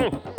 嗯。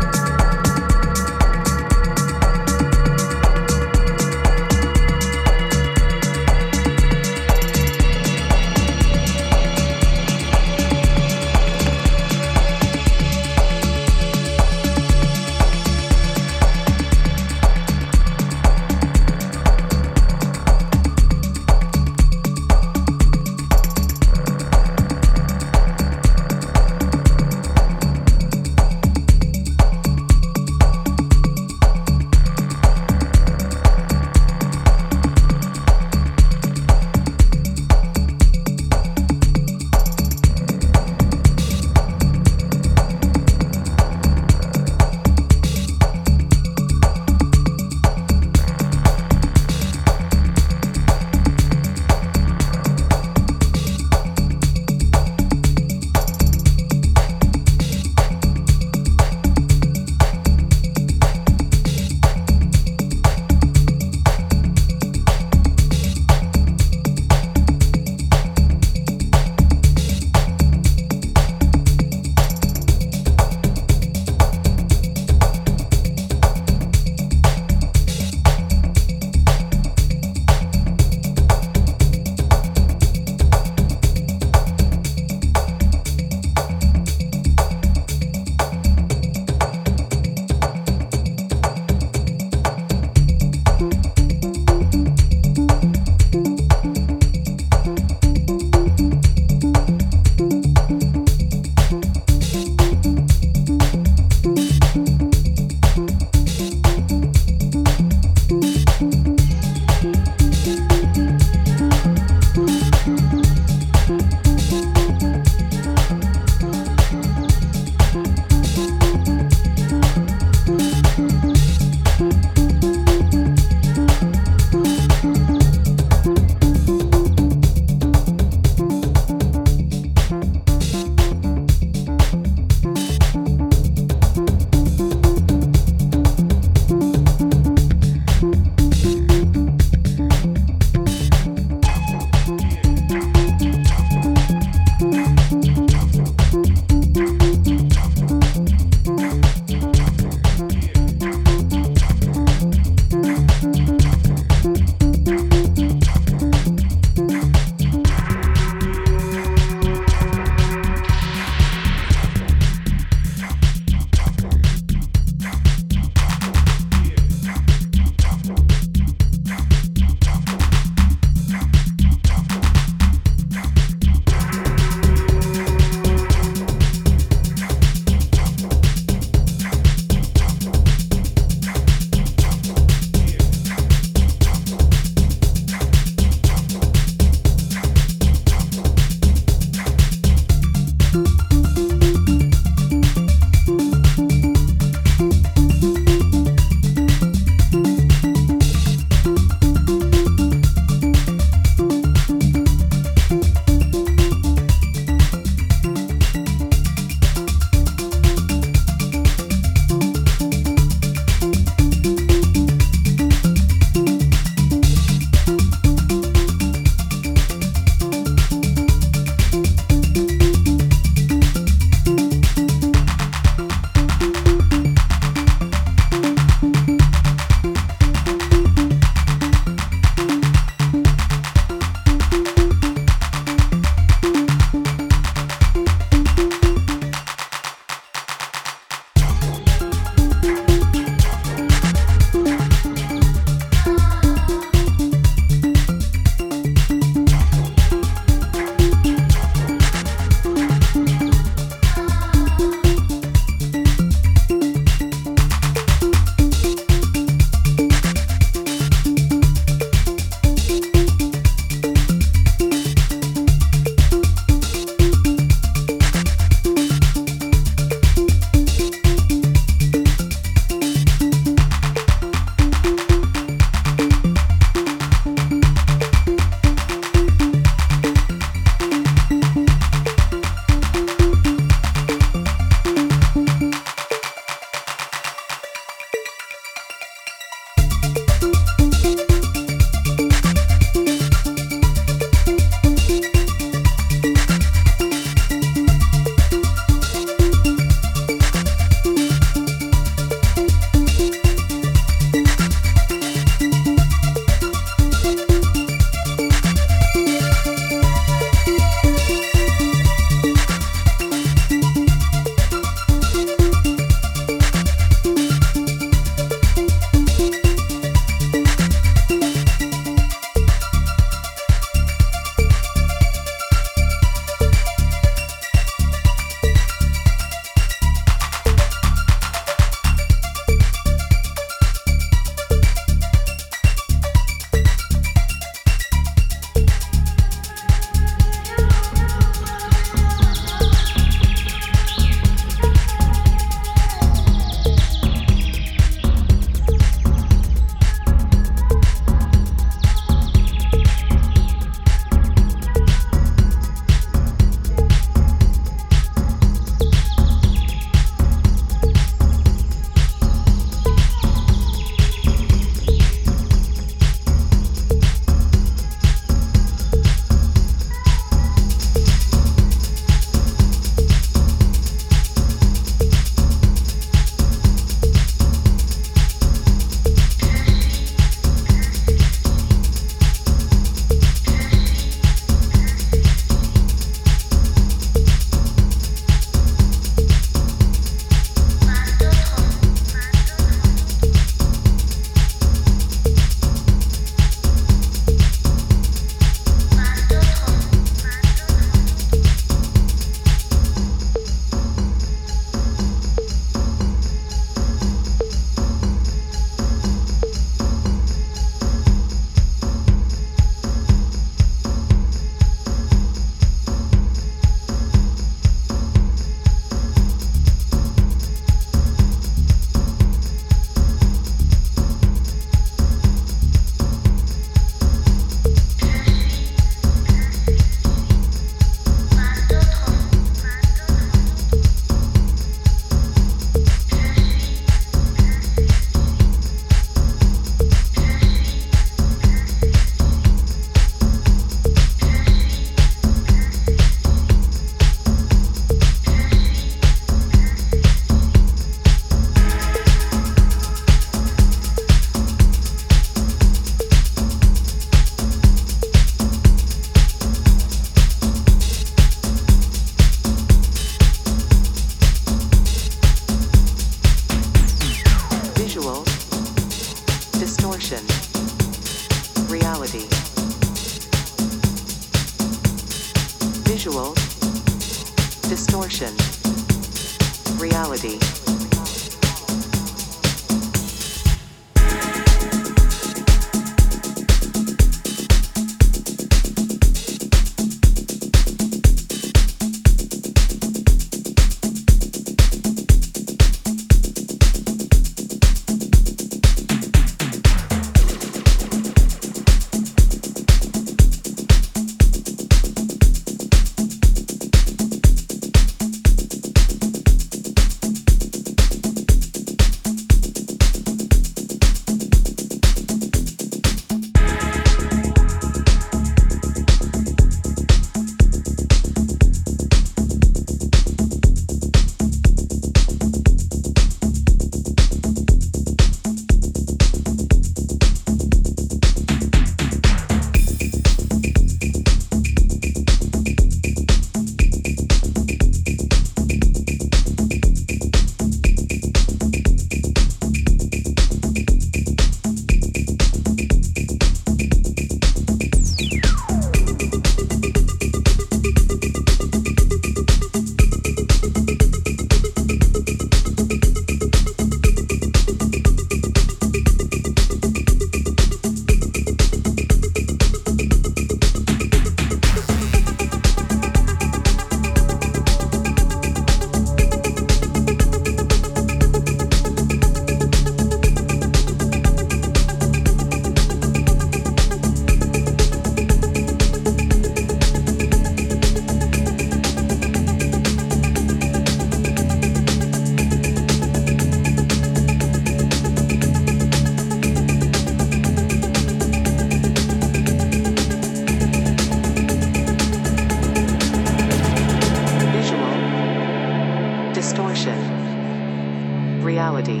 Reality.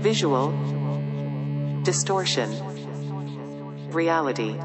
Visual. Distortion. Reality.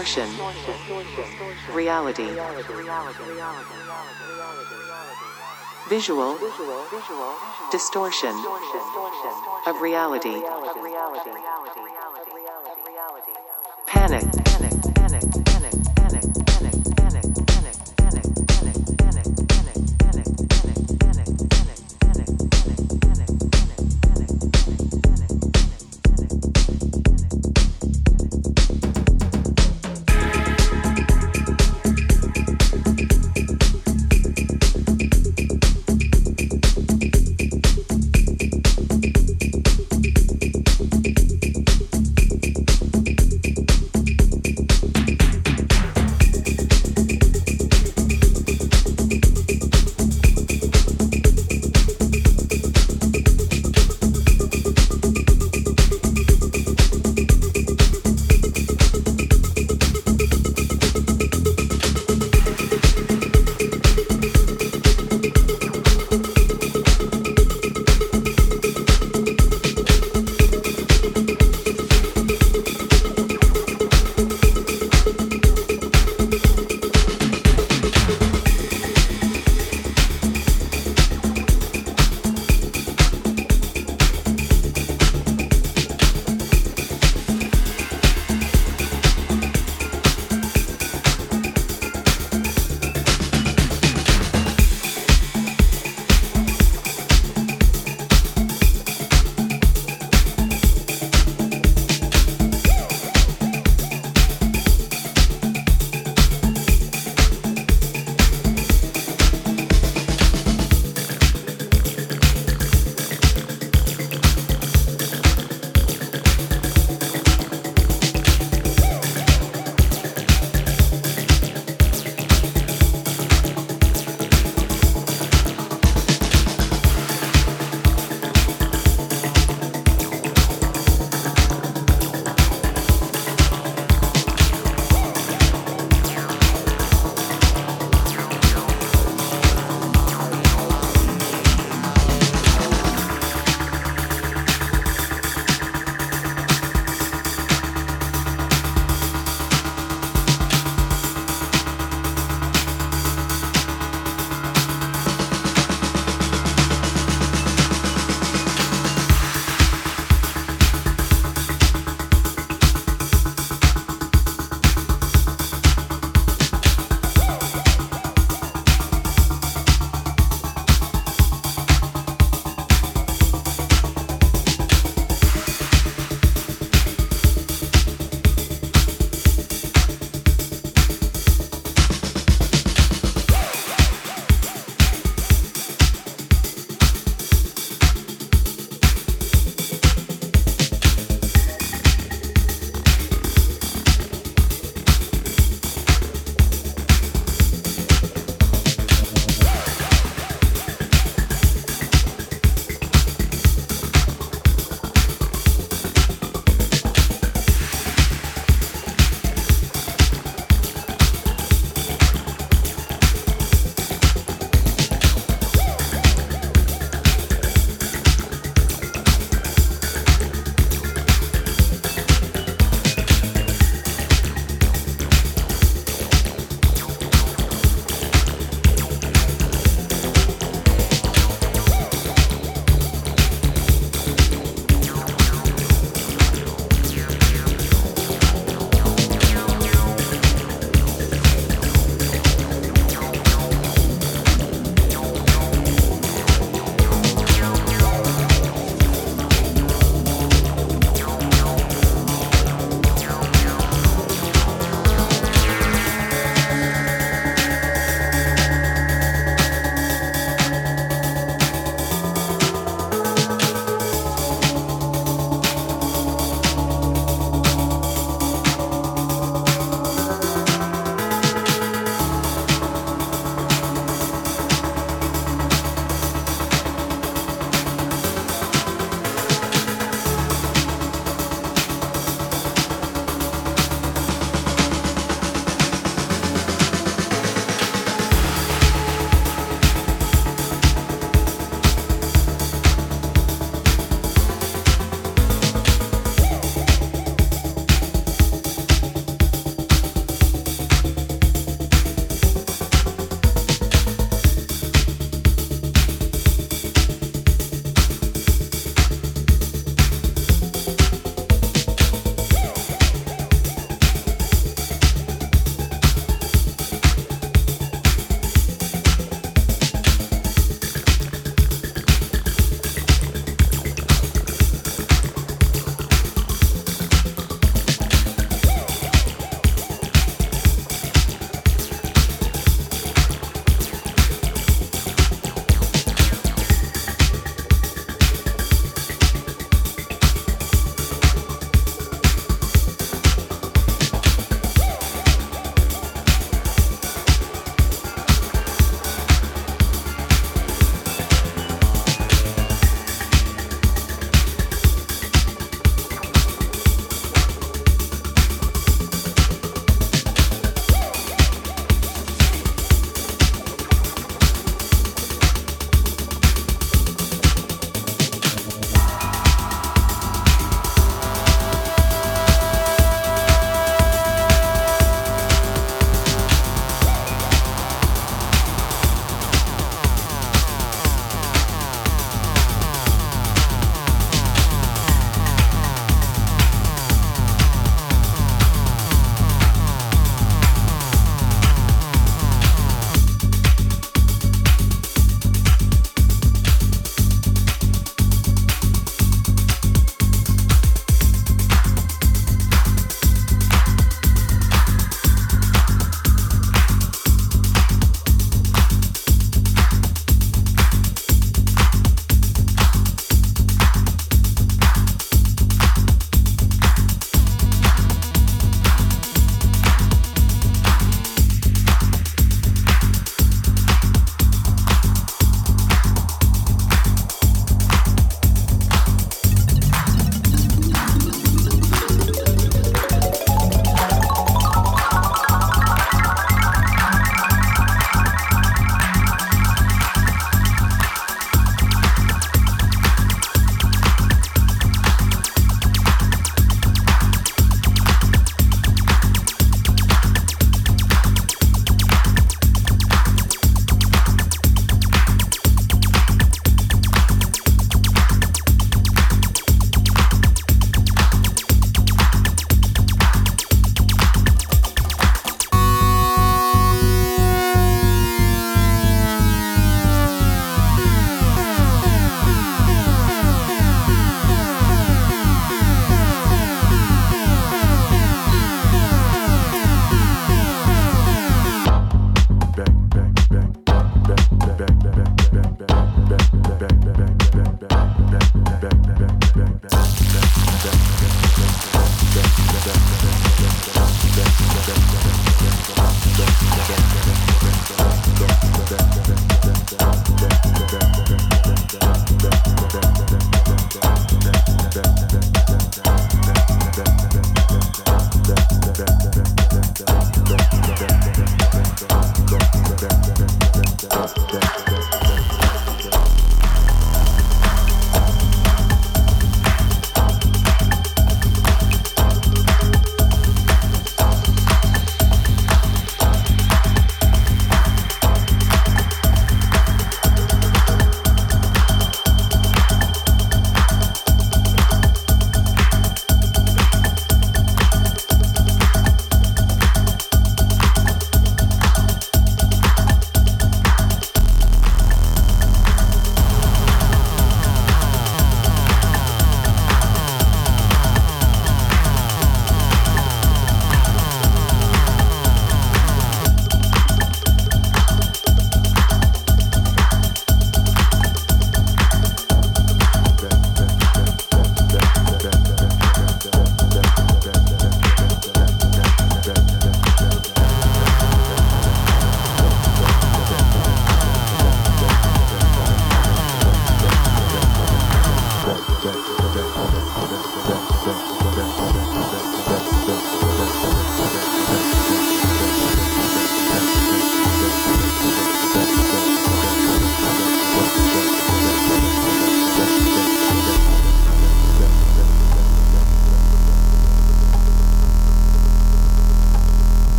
Distortion. Reality. Visual. Distortion. Of reality. Panic.